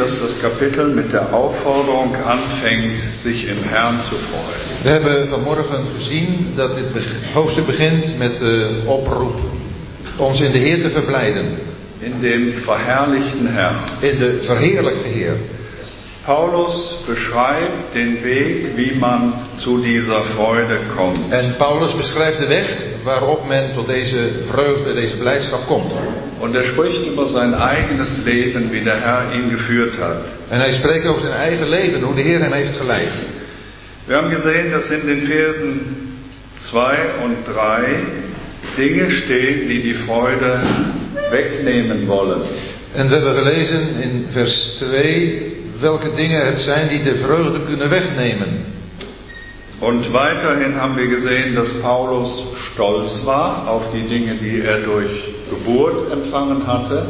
dass das Kapitel mit der Aufforderung anfängt, sich im Herrn zu freuen. We hebben vanmorgen gezien dat dit beg- hoofdstuk begint met de oproep ons in de Heer te verblijden. In dem verherrlichten Herrn. In de verheerlijkte Heer. Paulus beschreibt den Weg, wie man zu dieser Freude kommt. En Paulus beschrijft de weg waarop men tot deze vreugde, deze blijdschap komt. Und er spricht über sein eigenes Leben, wie der Herr ihn geführt hat. En hij spreekt over zijn eigen leven, hoe de Heer hem heeft geleid. Wir haben gesehen, dass in den Versen 2 und 3 Dinge stehen, die die Freude wegnehmen wollen. En we hebben gelezen in vers 2 welke dingen het zijn die de vreugde kunnen wegnemen. Und weiterhin haben wir gesehen, dass Paulus stolz war auf die Dinge, die er durch Geburt empfangen hatte.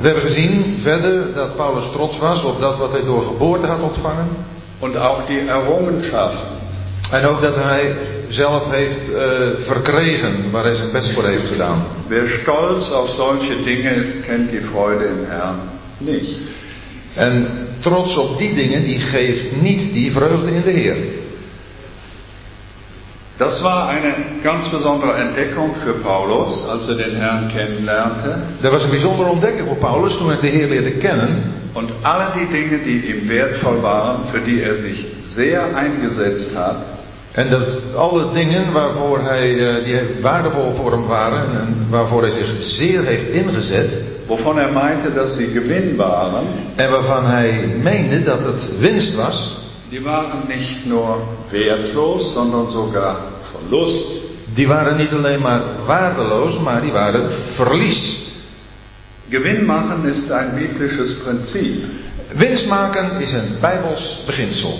We hebben gezien verder dat Paulus trots was op dat wat hij door geboorte had ontvangen. Und auch die Errungenschaften. En ook dat hij zelf heeft eh, verkregen waar hij zijn best voor heeft gedaan. Wer stolz auf solche Dinge ist, kennt die Freude im Herrn nicht. En trots op die dingen, die geeft niet die vreugde in de Heer. Das war eine ganz besondere Entdeckung für Paulus, als er den Herrn kennenlernte. Dat was een bijzondere ontdekking voor Paulus toen hij de Heer leerde kennen. Und alle die Dinge, die ihm wertvoll waren, für die er sich sehr eingesetzt hat, En dat alle dingen waarvoor hij, eh, die waardevol voor hem waren en waarvoor hij zich zeer heeft ingezet. wovon er meinte, dass sie Gewinn waren, En waarvan hij meende dat het winst was. Die waren nicht nur wertlos, sondern sogar Verlust. Die waren niet alleen maar waardeloos, maar die waren verlies. Gewinn machen ist ein biblisches Prinzip. Winst maken is een bijbels beginsel.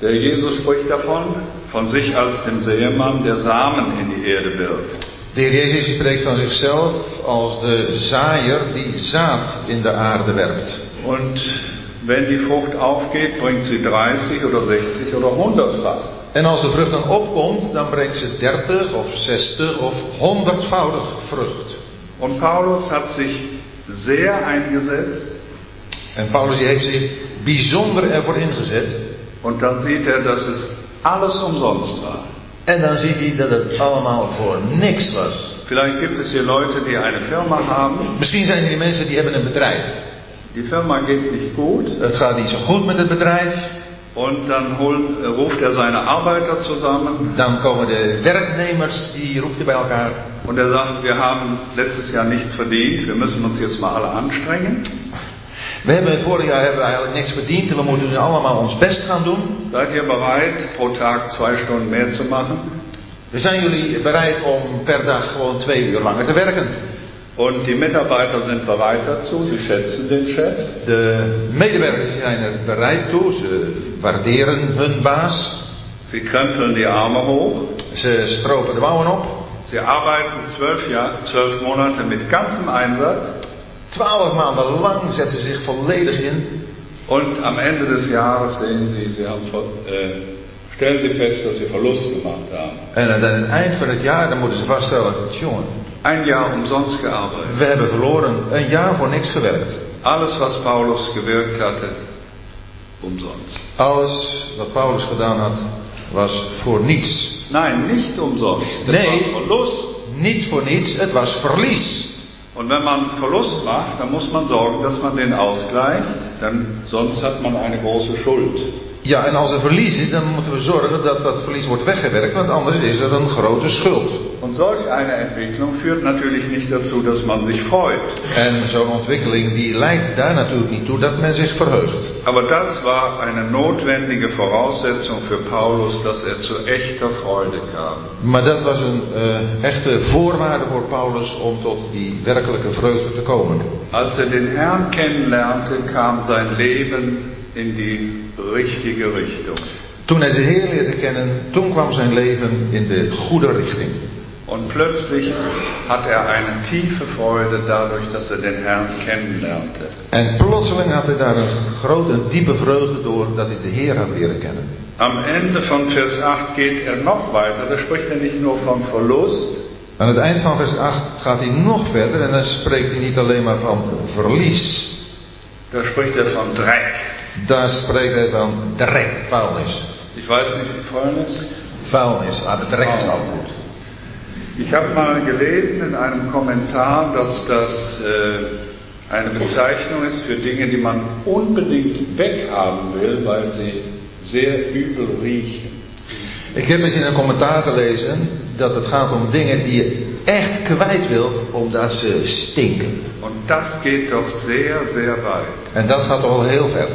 Der Jesus spricht davon, von sich als dem Sämann, der Samen in die Erde wirft. De Heer Jezus spreekt van zichzelf als de zaaier die zaad in de aarde werpt. Und wenn die Frucht aufgeht, bringt sie 30 oder 60 oder 100-fach. En als de vrucht dan opkomt, dan brengt ze 30 of 60 of 100voudig vrucht. Und Paulus hat sich sehr eingesetzt En Paulus heeft zich bijzonder ervoor ingezet. und dann sieht er, dass es alles umsonst war. En dan ziet hij dat het allemaal voor niks was. Vielleicht gibt es hier Leute, die eine Firma haben. Misschien zijn er die mensen die hebben een bedrijf. Die Firma geht nicht gut Het gaat niet zo goed met het bedrijf. und dann holt, äh, ruft er seine Arbeiter zusammen Dan komen de werknemers, die roept hij bij elkaar. und er sagt, wir haben letztes Jahr nichts verdient, wir müssen uns jetzt mal alle anstrengen. We hebben vorig jaar hebben we eigenlijk niks verdiend en we moeten nu allemaal ons best gaan doen. Seid ihr bereit, pro Tag zwei Stunden mehr zu machen? Zijn jullie bereid om per dag gewoon twee uur langer te werken? Und die Mitarbeiter sind bereit dazu, sie schätzen den Chef. De medewerkers zijn er bereid toe, ze waarderen hun baas. Sie krempeln die Arme hoch. Ze stropen de mouwen op. Sie arbeiten zwölf, Jahr, zwölf Monate mit ganzem Einsatz. Twaalf maanden lang zetten ze zich volledig in. Und am Ende des Jahres sehen Sie, Sie haben, äh, stellen Sie fest, dass Sie Verlust gemacht haben. En aan het eind van het jaar dan moeten ze vaststellen, jongen, Ein Jahr umsonst gearbeitet. we hebben verloren. Een jaar voor niks gewerkt. Alles, was Paulus gewirkt hatte, umsonst. Alles wat Paulus gedaan had, was voor niets. Nein, nicht umsonst. Es Nee. war Verlust. Niet voor niets, het was verlies. Und wenn man Verlust macht, dann muss man sorgen, dass man den ausgleicht, denn sonst hat man eine große Schuld. Ja, en als er verlies is, dan moeten we zorgen dat dat verlies wordt weggewerkt, want anders is er een grote schuld. Und solch eine Entwicklung führt natürlich nicht dazu, dass man sich freut. En zo'n ontwikkeling die leidt daar natuurlijk niet toe dat men zich verheugt. Aber das war eine notwendige Voraussetzung für Paulus, dass er zu echter Freude kam. Maar dat was een eh, echte voorwaarde voor Paulus om tot die werkelijke vreugde te komen. Als er den Herrn kennenlernte, kam sein Leben in die richtige Richtung. Toen hij de Heer leerde kennen, toen kwam zijn leven in de goede richting. Und plötzlich hat er eine tiefe Freude dadurch, dass er den Herrn kennenlernte. En plotseling had hij daar een grote en diepe vreugde door dat hij de Heer had leren kennen. Am Ende von Vers 8 geht er noch weiter. Da spricht er nicht nur vom Verlust, Aan het eind van vers 8 gaat hij nog verder en dan spreekt hij niet alleen maar van verlies. Da spricht er von Dreck. Daar spreekt hij van drek, vuilnis. Ich weiß nicht, Fäulnis. Vuilnis, ah, de drek is al goed. Ich habe mal gelesen in einem Kommentar, dass das äh, eine Bezeichnung ist für Dinge, die man unbedingt weghaben will, weil sie sehr übel riechen. Ik heb eens in een commentaar gelezen dat het gaat om dingen die je echt kwijt wilt omdat ze stinken. Und das geht doch sehr, sehr weit. En dat gaat toch al heel ver.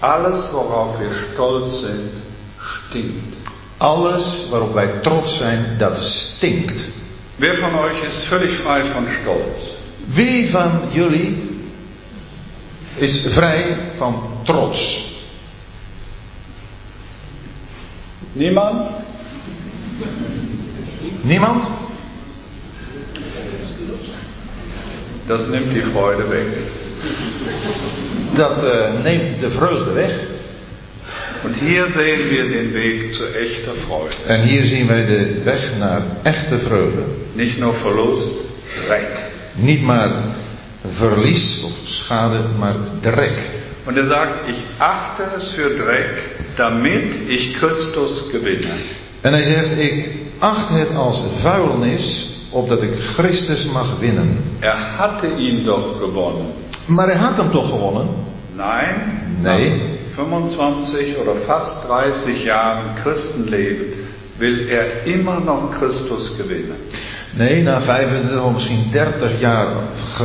Alles, worauf wir stolz sind, stinkt. Alles waarop wij trots zijn, dat stinkt. Wer von euch ist völlig frei von Stolz? Wie van jullie is vrij van trots? Niemand? Niemand? Das nimmt die Freude weg. Dat eh, neemt de vreugde weg. Und hier sehen wir den Weg zu echter Freude. En hier zien wij de weg naar echte vreugde. Nicht nur Verlust, Dreck. Niet maar verlies of schade, maar drek. Und er sagt, ich achte es für Dreck, damit ich Christus gewinne. En hij zegt, ik acht het als vuilnis, opdat ik Christus mag winnen. Er hatte ihn doch gewonnen. Maar hij had hem toch gewonnen? Nein, Nee. nach 25 oder fast 30 Jahren Christenleben will er immer noch Christus gewinnen. Nee, na 25 of misschien 30 jaar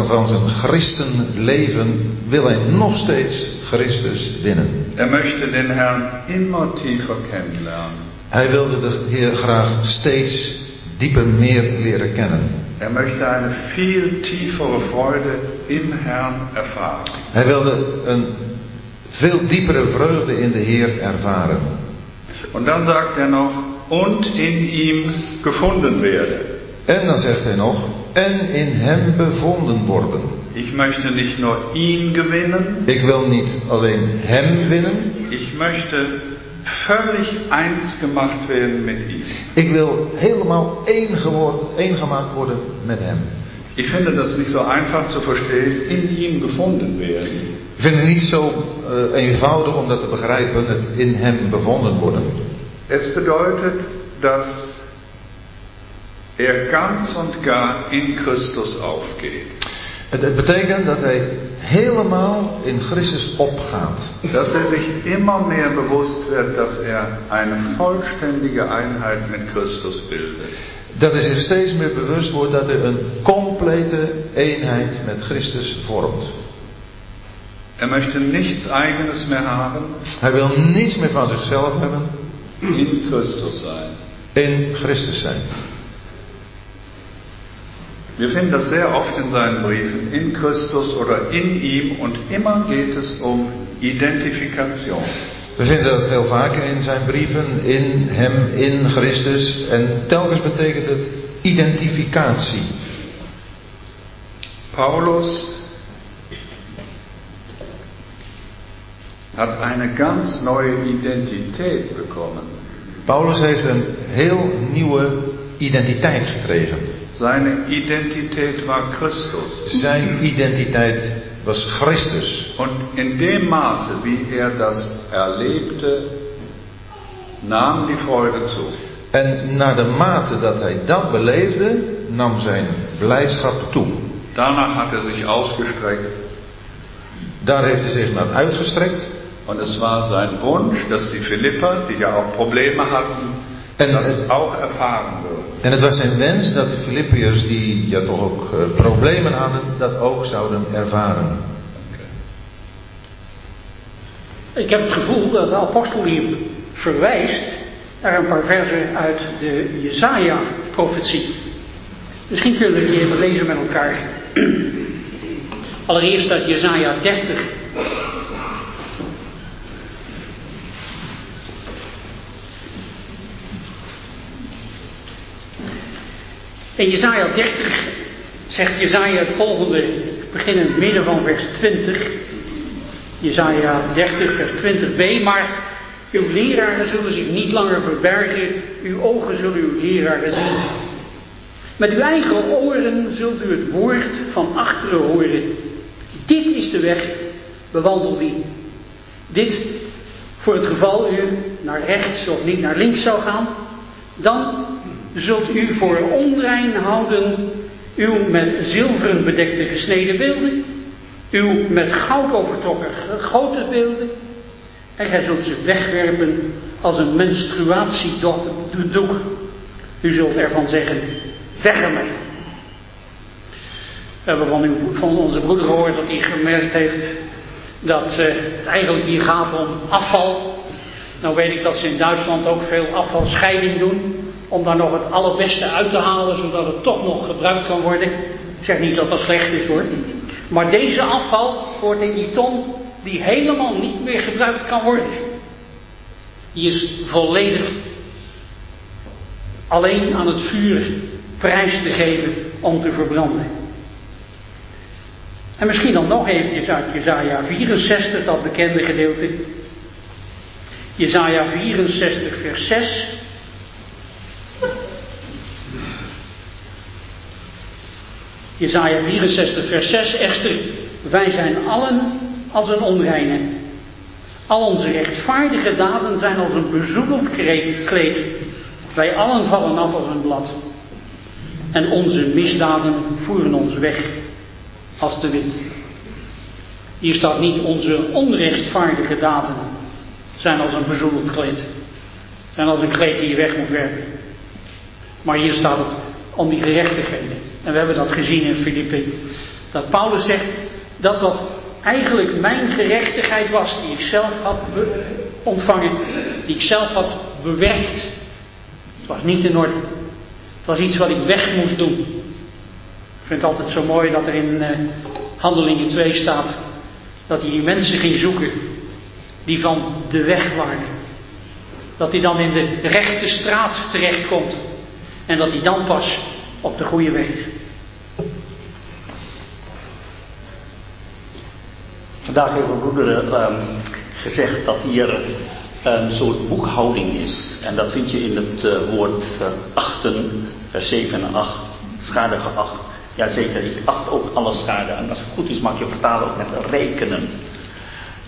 van zijn christenleven wil hij nog steeds Christus winnen. Er möchte den Herrn immer tiefer kennenlernen. Hij wilde de Heer graag steeds dieper meer leren kennen. Er möchte eine viel tiefere Freude im Herrn erfahren. Hij wilde een veel diepere vreugde in de Heer ervaren. Und dann sagt er noch, und in ihm gefunden werden. En dan zegt hij nog, en in hem bevonden worden. Ich möchte nicht nur ihn gewinnen, Ik wil niet alleen hem winnen, ich möchte völlig eins gemacht werden mit ihm. ik wil helemaal één, geworden, één gemaakt worden met hem. Ich finde das nicht so einfach zu verstehen, in ihm gefunden werden. Ik vind het niet zo eh, eenvoudig om dat te begrijpen, het in hem bevonden worden. Es bedeutet, dass er ganz und gar in Christus aufgeht. Het, het betekent dat hij helemaal in Christus opgaat. Dass er sich immer mehr bewusst wird, dass er eine vollständige Einheit mit Christus bildet. Dat hij zich steeds meer bewust wordt dat hij een complete eenheid met Christus vormt. Er möchte nichts Eigenes mehr haben, Hij wil niets meer van zichzelf hebben, in Christus sein. in Christus zijn. Wir finden das sehr oft in seinen Briefen, in Christus oder in ihm und immer geht es um Identifikation. We vinden dat heel vaak in zijn brieven, in hem, in Christus. En telkens betekent het identificatie. Paulus hat eine ganz neue Identität bekommen. Paulus heeft een heel nieuwe identiteit gekregen. Seine Identität war Christus. Zijn identiteit was Christus. Und in dem Maße, wie er das erlebte, nahm die Freude zu. En naar de mate dat hij dat beleefde, nam zijn blijdschap toe. Danach hat er sich ausgestreckt Daar heeft hij zich naar uitgestrekt. und es war sein Wunsch, dass die Philipper, die ja auch Probleme hatten, En, das auch erfahren würden. En het was zijn wens dat de Filippiërs, die ja toch ook eh, problemen hadden, dat ook zouden ervaren. Ik heb het gevoel dat de apostel hier verwijst naar een paar versen uit de Jezaja-profetie. Misschien kunnen we die even lezen met elkaar. Allereerst uit Jezaja 30. In Jezaja 30 zegt Jezaja het volgende, ik begin in het midden van vers 20. Jezaja 30 vers 20b, maar uw leraren zullen zich niet langer verbergen, uw ogen zullen uw leraren zien. Met uw eigen oren zult u het woord van achteren horen. Dit is de weg, bewandel die. Dit voor het geval u naar rechts of niet naar links zou gaan, dan zult u voor onrein houden uw met zilveren bedekte gesneden beelden, uw met goud overtrokken grote beelden, en gij zult ze wegwerpen als een menstruatiedoek. U zult ervan zeggen, weg ermee. We hebben van, uw, van onze broeder gehoord dat hij gemerkt heeft dat uh, het eigenlijk hier gaat om afval. Nou weet ik dat ze in Duitsland ook veel afvalscheiding doen. Om daar nog het allerbeste uit te halen, zodat het toch nog gebruikt kan worden. Ik zeg niet dat dat slecht is hoor. Maar deze afval wordt in die ton die helemaal niet meer gebruikt kan worden. Die is volledig alleen aan het vuur prijs te geven om te verbranden. En misschien dan nog eventjes uit Jezaja 64, dat bekende gedeelte. Jezaja 64, vers 6. Jezaja 64, vers 6. Echter, wij zijn allen als een onreine. Al onze rechtvaardige daden zijn als een bezoedeld kleed. Wij allen vallen af als een blad. En onze misdaden voeren ons weg als de wind. Hier staat niet onze onrechtvaardige daden zijn als een bezoedeld kleed. Zijn als een kleed die je weg moet werken. Maar hier staat het om die gerechtigheden. En we hebben dat gezien in Filippi. Dat Paulus zegt dat wat eigenlijk mijn gerechtigheid was, die ik zelf had ontvangen, die ik zelf had bewerkt. Het was niet in orde. Het was iets wat ik weg moest doen. Ik vind het altijd zo mooi dat er in uh, Handelingen 2 staat dat hij die mensen ging zoeken die van de weg waren. Dat hij dan in de rechte straat terechtkomt en dat hij dan pas op de goede weg. Vandaag heeft mijn broeder uh, gezegd dat hier een soort boekhouding is. En dat vind je in het uh, woord achten, vers 7 en 8, schade geacht. Jazeker, ik acht ook alle schade. En als het goed is mag je vertalen ook met rekenen.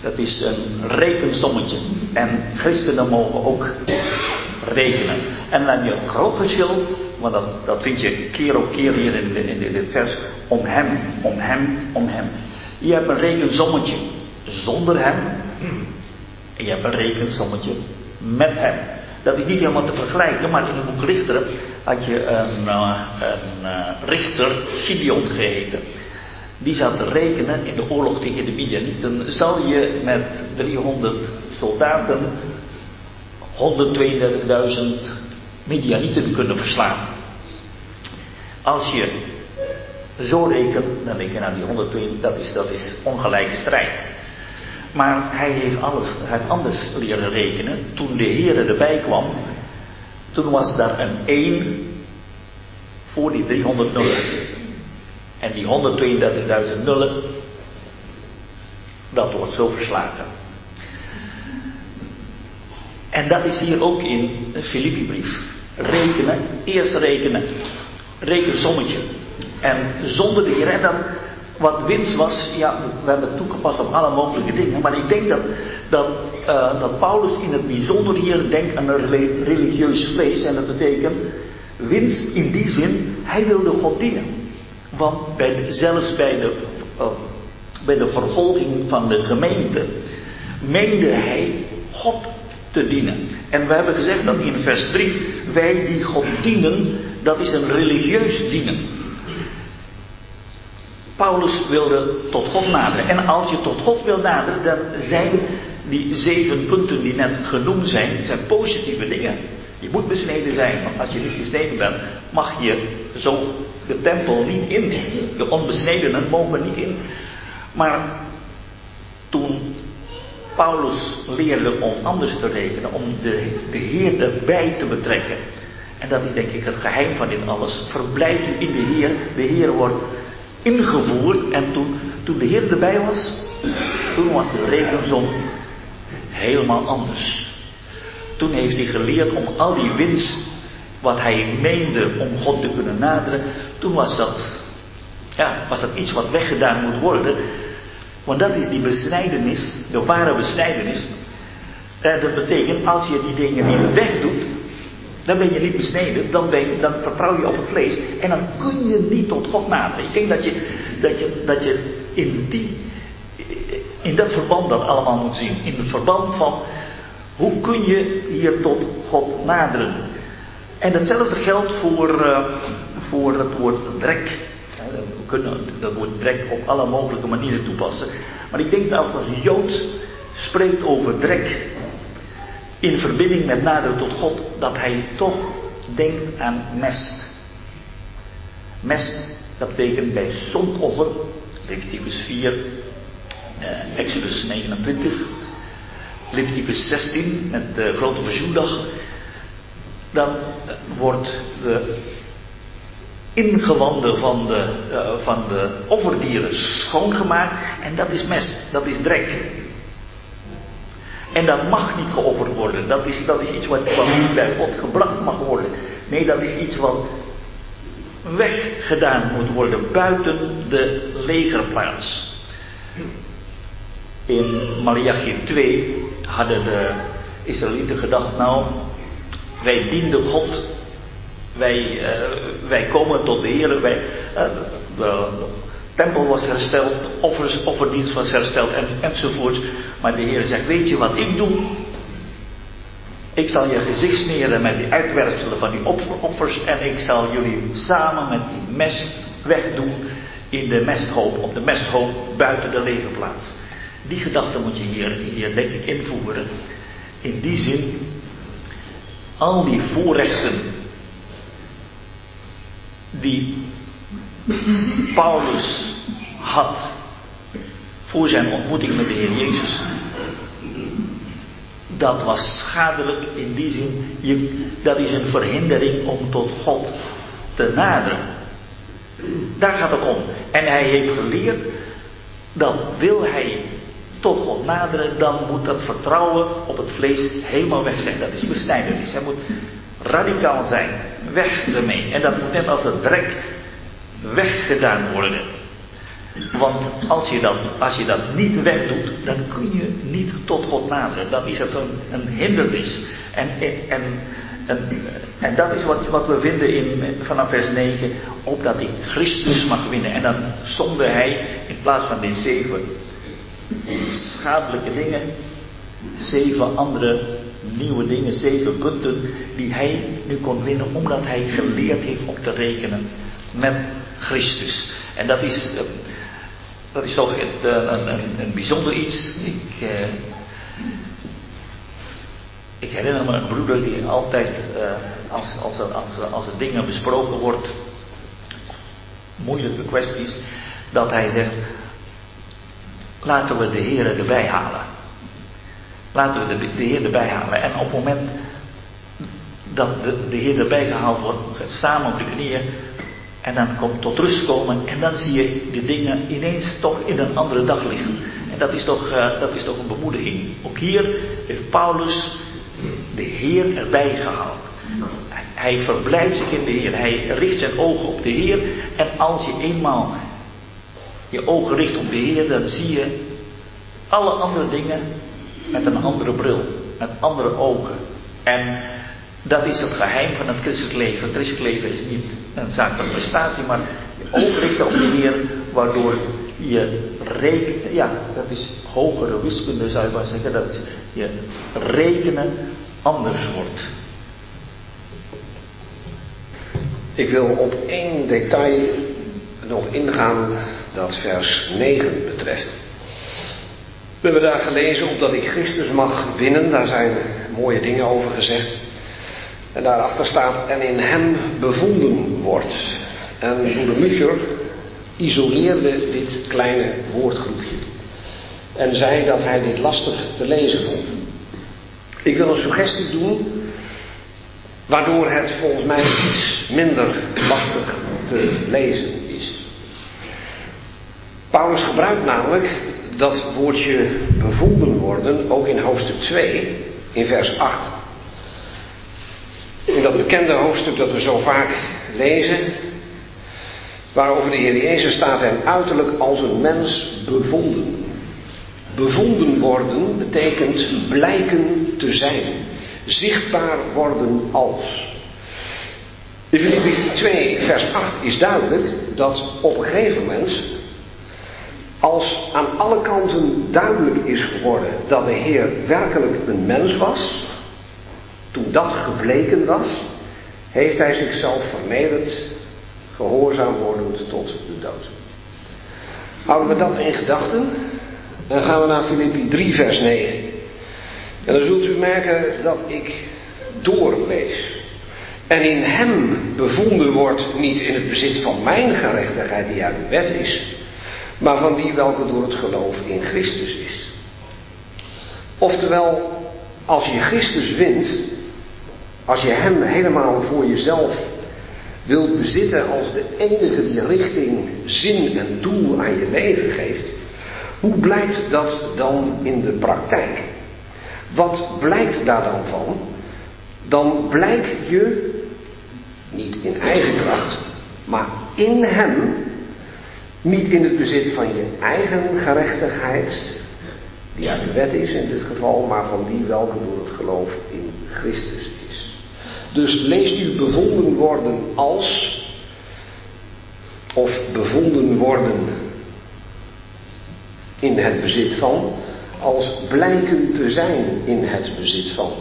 Dat is een rekensommetje. En christenen mogen ook rekenen. En dan heb je een groot verschil, want dat, dat vind je keer op keer hier in, in, in dit vers. Om hem, om hem, om hem. Je hebt een rekensommetje zonder hem. En je hebt een rekensommetje met hem. Dat is niet helemaal te vergelijken, maar in het boek Richter had je een, uh, een uh, richter, Gideon geheten. Die zat te rekenen in de oorlog tegen de Midianieten. Zal je met 300 soldaten 132.000 Midianieten kunnen verslaan? Als je zo rekent, dan denk je, nou die 120, dat is, dat is ongelijke strijd. Maar hij heeft alles, hij heeft anders leren rekenen. Toen de Heer erbij kwam, toen was daar een 1 voor die 300 nullen. En die 132.000 nullen, dat wordt zo verslagen. En dat is hier ook in de Filippi-brief. Rekenen, eerst rekenen. Rekensommetje. En zonder de Heer. En dan, wat winst was, ja, we hebben het toegepast op alle mogelijke dingen. Maar ik denk dat, dat, uh, dat Paulus in het bijzonder hier denkt aan een religieus vlees. En dat betekent winst in die zin, hij wilde God dienen. Want zelfs bij de, uh, bij de vervolging van de gemeente meende hij God te dienen. En we hebben gezegd dat in vers 3, wij die God dienen, dat is een religieus dienen. Paulus wilde tot God naderen. En als je tot God wil naderen, dan zijn die zeven punten die net genoemd zijn, zijn positieve dingen. Je moet besneden zijn, want als je niet besneden bent, mag je zo de tempel niet in. De onbesnedenen mogen niet in. Maar toen Paulus leerde om anders te rekenen, om de, de Heer erbij te betrekken. En dat is denk ik het geheim van dit alles. Verblijf u in de Heer. De Heer wordt ingevoerd. En toen, toen de Heer erbij was, toen was de rekensom helemaal anders. Toen heeft hij geleerd om al die winst, wat hij meende om God te kunnen naderen, toen was dat, ja, was dat iets wat weggedaan moet worden. Want dat is die besnijdenis, de ware besnijdenis. En dat betekent, als je die dingen niet wegdoet, dan ben je niet besneden, dan, ben vertrouw je op het vlees. En dan kun je niet tot God naderen. Ik denk dat je, dat je, dat je in, die, in dat verband dat allemaal moet zien. In het verband van, hoe kun je hier tot God naderen? En hetzelfde geldt voor, uh, voor het woord drek. We kunnen dat woord drek op alle mogelijke manieren toepassen. Maar ik denk dat als een Jood spreekt over drek in verbinding met nader tot God, dat hij toch denkt aan mest. Mest, dat betekent bij zondoffer, Leviticus 4, eh, Exodus 29, Leviticus 16 met de grote verzoendag, dan wordt de ingewanden van de, uh, van de offerdieren schoongemaakt en dat is mest, dat is drek. En dat mag niet geofferd worden. Dat is, dat is iets wat, wat niet bij God gebracht mag worden. Nee, dat is iets wat weggedaan moet worden buiten de legerplaats. In Malachi 2 hadden de Israëlieten gedacht, nou, wij dienden God, wij, uh, wij komen tot de Heer, wij, uh, de, tempel was hersteld, offers, offerdienst was hersteld en, enzovoorts. Maar de Heer zegt, weet je wat ik doe? Ik zal je gezicht sneren met die uitwerpselen van die offers en ik zal jullie samen met die mest wegdoen in de mesthoop, op de mesthoop buiten de legerplaats. Die gedachte moet je hier, hier denk ik invoeren. In die zin, al die voorrechten die Paulus had voor zijn ontmoeting met de Heer Jezus. Dat was schadelijk in die zin, je, dat is een verhindering om tot God te naderen. Daar gaat het om. En hij heeft geleerd dat wil hij tot God naderen, dan moet dat vertrouwen op het vlees helemaal weg zijn. Dat is besnijdenis. Hij moet radicaal zijn. Weg ermee. En dat moet net als het drek weggedaan worden. Want als je, dat, als je dat niet wegdoet, dan kun je niet tot God naderen. Dan is het een, een hindernis. En, en, en, dat is wat, wat we vinden in, vanaf vers 9. Opdat ik Christus mag winnen. En dan somde hij in plaats van die zeven schadelijke dingen. Zeven andere nieuwe dingen, zeven punten die hij nu kon winnen. Omdat hij geleerd heeft om te rekenen met Christus. En dat is, uh, dat is toch een, een, een, bijzonder iets. Ik, uh, ik herinner me een broeder die altijd, uh, als, als, er, als, als er dingen besproken wordt, moeilijke kwesties, dat hij zegt, laten we de Heer erbij halen. Laten we de, Heer erbij halen. En op het moment dat de, Heer erbij gehaald wordt, samen op de knieën, en dan komt tot rust komen en dan zie je de dingen ineens toch in een andere daglicht. En dat is toch, uh, dat is toch een bemoediging. Ook hier heeft Paulus de Heer erbij gehaald. Hij verblijft zich in de Heer. Hij richt zijn ogen op de Heer. En als je eenmaal je ogen richt op de Heer, dan zie je alle andere dingen met een andere bril. Met andere ogen. En dat is het geheim van het christelijk leven. Het christelijk leven is niet een zaak van prestatie, maar je oog richten op de Heer, waardoor je rekenen, ja, dat is hogere wiskunde zou je maar zeggen, dat is, je rekenen anders wordt. Ik wil op één detail nog ingaan dat vers 9 betreft. We hebben daar gelezen, opdat ik Christus mag winnen, daar zijn mooie dingen over gezegd. En daarachter staat, en in hem bevonden wordt. En broeder Mucher isoleerde dit kleine woordgroepje. En zei dat hij dit lastig te lezen vond. Ik wil een suggestie doen, waardoor het volgens mij iets minder lastig te lezen is. Paulus gebruikt namelijk dat woordje bevonden worden ook in hoofdstuk 2, in vers 8 in dat bekende hoofdstuk dat we zo vaak lezen, waarover de Heer Jezus staat en uiterlijk als een mens bevonden. bevonden worden betekent blijken te zijn. Zichtbaar worden als. In Filippi 2, vers 8 is duidelijk dat op een gegeven moment, als aan alle kanten duidelijk is geworden dat de Heer werkelijk een mens was, toen dat gebleken was, heeft hij zichzelf vernederd, gehoorzaam wordend tot de dood. Houden we dat in gedachten? Dan gaan we naar Filippi 3, vers 9. En dan zult u merken dat ik doorlees. En in hem bevonden wordt niet in het bezit van mijn gerechtigheid die uit de wet is, maar van die welke door het geloof in Christus is. Oftewel, als je Christus wint, als je hem helemaal voor jezelf wilt bezitten als de enige die richting, zin en doel aan je leven geeft, hoe blijkt dat dan in de praktijk? Wat blijkt daar dan van? Dan blijkt je, niet in eigen kracht, maar in Hem, niet in het bezit van je eigen gerechtigheid, die uit de wet is in dit geval, maar van die welke door het geloof in Christus is. Dus leest u bevonden worden als, of bevonden worden in het bezit van, als blijken te zijn in het bezit van.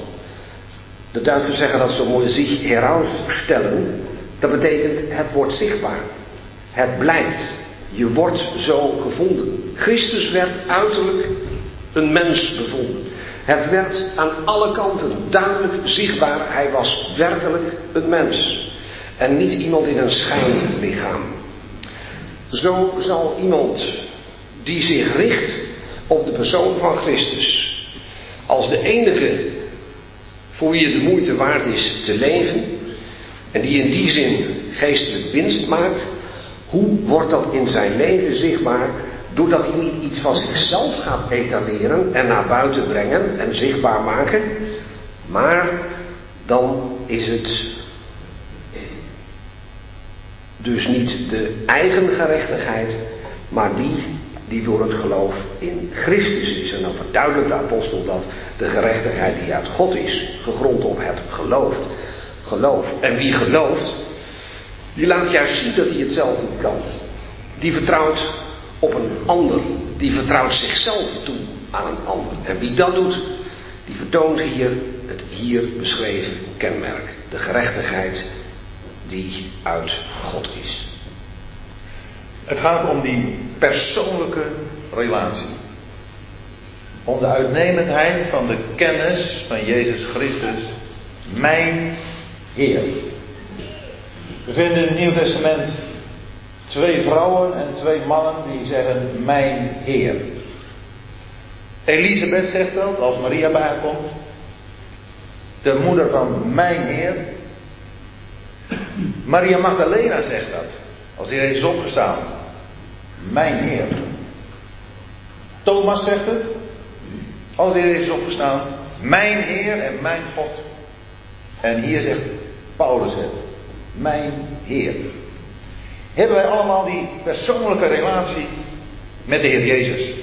De Duitsers zeggen dat zo mooi zich herausstellen. Dat betekent het wordt zichtbaar. Het blijkt. Je wordt zo gevonden. Christus werd uiterlijk een mens bevonden. Het werd aan alle kanten duidelijk zichtbaar. Hij was werkelijk een mens. En niet iemand in een schijnlichaam. Zo zal iemand die zich richt op de persoon van Christus. Als de enige voor wie het de moeite waard is te leven. En die in die zin geestelijk winst maakt. Hoe wordt dat in zijn leven zichtbaar? Doordat hij niet iets van zichzelf gaat etaleren en naar buiten brengen en zichtbaar maken. Maar dan is het dus niet de eigen gerechtigheid, maar die die door het geloof in Christus is. En dan verduidelijkt de apostel dat de gerechtigheid die uit God is, gegrond op het geloof. Geloof. En wie gelooft, die laat juist zien dat hij het zelf niet kan. Die vertrouwt op een ander. Die vertrouwt zichzelf toe aan een ander. En wie dat doet, die vertoont hier het hier beschreven kenmerk. De gerechtigheid die uit God is. Het gaat om die persoonlijke relatie. Om de uitnemendheid van de kennis van Jezus Christus, mijn Heer. We vinden in het Nieuw Testament twee vrouwen en twee mannen die zeggen mijn Heer. Elisabeth zegt dat als Maria bij haar komt. De moeder van mijn Heer. Maria Magdalena zegt dat. Als hij is opgestaan. Mijn Heer. Thomas zegt het. Als hij is opgestaan. Mijn Heer en mijn God. En hier zegt Paulus het. Mijn Heer. Hebben wij allemaal die persoonlijke relatie met de Heer Jezus?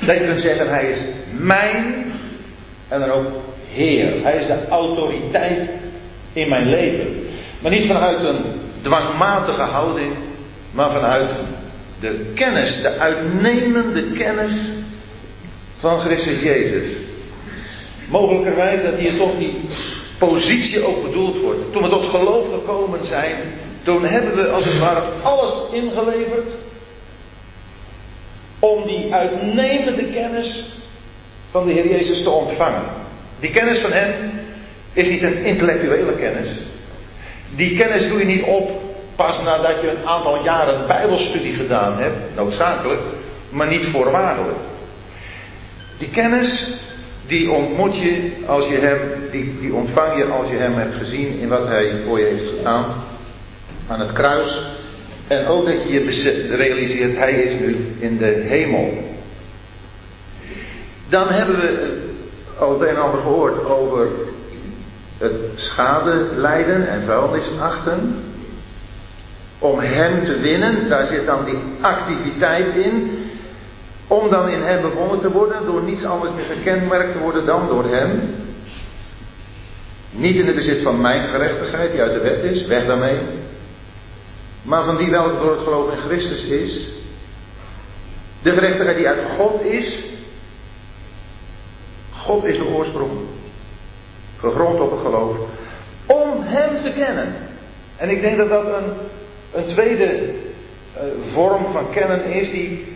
Dat je kunt zeggen, Hij is mijn en dan ook Heer. Hij is de autoriteit in mijn leven. Maar niet vanuit een dwangmatige houding, maar vanuit de kennis, de uitnemende kennis van Christus Jezus. Mogelijkerwijs dat hier toch die positie ook bedoeld wordt. Toen we tot geloof gekomen zijn, toen hebben we als het ware alles ingeleverd om die uitnemende kennis van de Heer Jezus te ontvangen. Die kennis van Hem is niet een intellectuele kennis. Die kennis doe je niet op pas nadat je een aantal jaren Bijbelstudie gedaan hebt, noodzakelijk, maar niet voorwaardelijk. Die kennis, die ontmoet je als je hem, die, die ontvang je als je hem hebt gezien in wat hij voor je heeft gedaan aan het kruis. En ook dat je je realiseert, hij is nu in de hemel. Dan hebben we al het een en ander gehoord over het schade lijden en vuilnis achten. Om hem te winnen, daar zit dan die activiteit in. Om dan in hem bevonden te worden, door niets anders meer gekenmerkt te worden dan door hem. Niet in het bezit van mijn gerechtigheid die uit de wet is, weg daarmee. Maar van die welke door het geloof in Christus is. De gerechtigheid die uit God is. God is de oorsprong. Gegrond op het geloof. Om Hem te kennen. En ik denk dat dat een, een tweede uh, vorm van kennen is die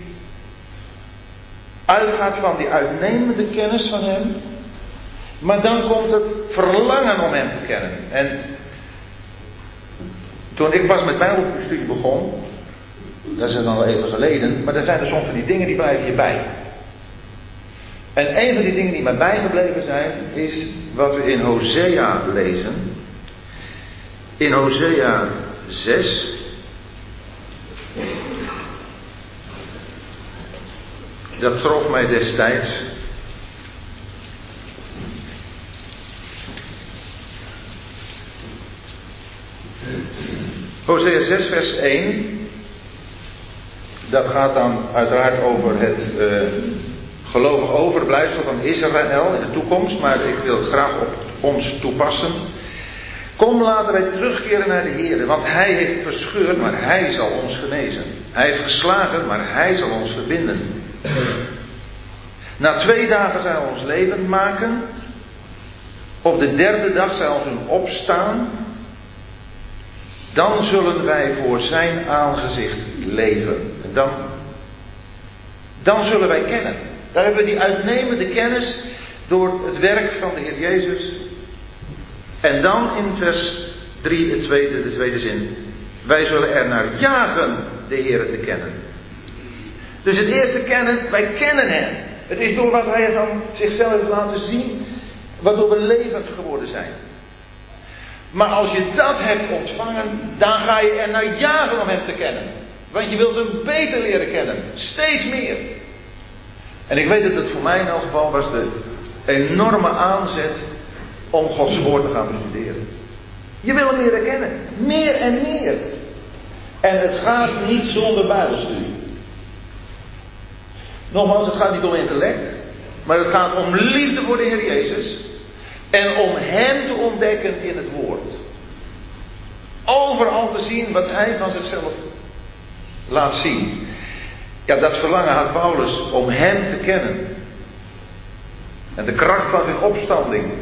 uitgaat van die uitnemende kennis van Hem. Maar dan komt het verlangen om Hem te kennen. En toen ik pas met Bijbelstudie begon, dat is al even geleden, maar er zijn er soms van die dingen die blijven hierbij. En een van die dingen die mij bijgebleven zijn, is wat we in Hosea lezen. In Hosea 6. Dat trof mij destijds. Hosea 6, vers 1. Dat gaat dan uiteraard over het uh, gelovig overblijfsel van Israël in de toekomst, maar ik wil het graag op ons toepassen. Kom laten wij terugkeren naar de Heer, want Hij heeft verscheurd, maar Hij zal ons genezen. Hij heeft geslagen, maar Hij zal ons verbinden. Na twee dagen zal Hij ons leven maken. Op de derde dag zal Hij ons opstaan. Dan zullen wij voor Zijn aangezicht leven. En dan, dan zullen wij kennen. Daar hebben we die uitnemende kennis door het werk van de Heer Jezus. En dan in vers 3, het tweede, de tweede zin. Wij zullen er naar jagen de Heer te kennen. Dus het eerste kennen, wij kennen Hem. Het is door wat Hij van zichzelf heeft laten zien, waardoor we levend geworden zijn. Maar als je dat hebt ontvangen, dan ga je er naar jagen om Hem te kennen. Want je wilt Hem beter leren kennen. Steeds meer. En ik weet dat het voor mij in elk geval was de enorme aanzet om Gods woord te gaan bestuderen. Je wil hem leren kennen. Meer en meer. En het gaat niet zonder Bijbelstudie. Nogmaals, het gaat niet om intellect. Maar het gaat om liefde voor de Heer Jezus. En om Hem te ontdekken in het woord. Overal te zien wat Hij van zichzelf laat zien. Ja, dat verlangen had Paulus om Hem te kennen. En de kracht van zijn opstanding.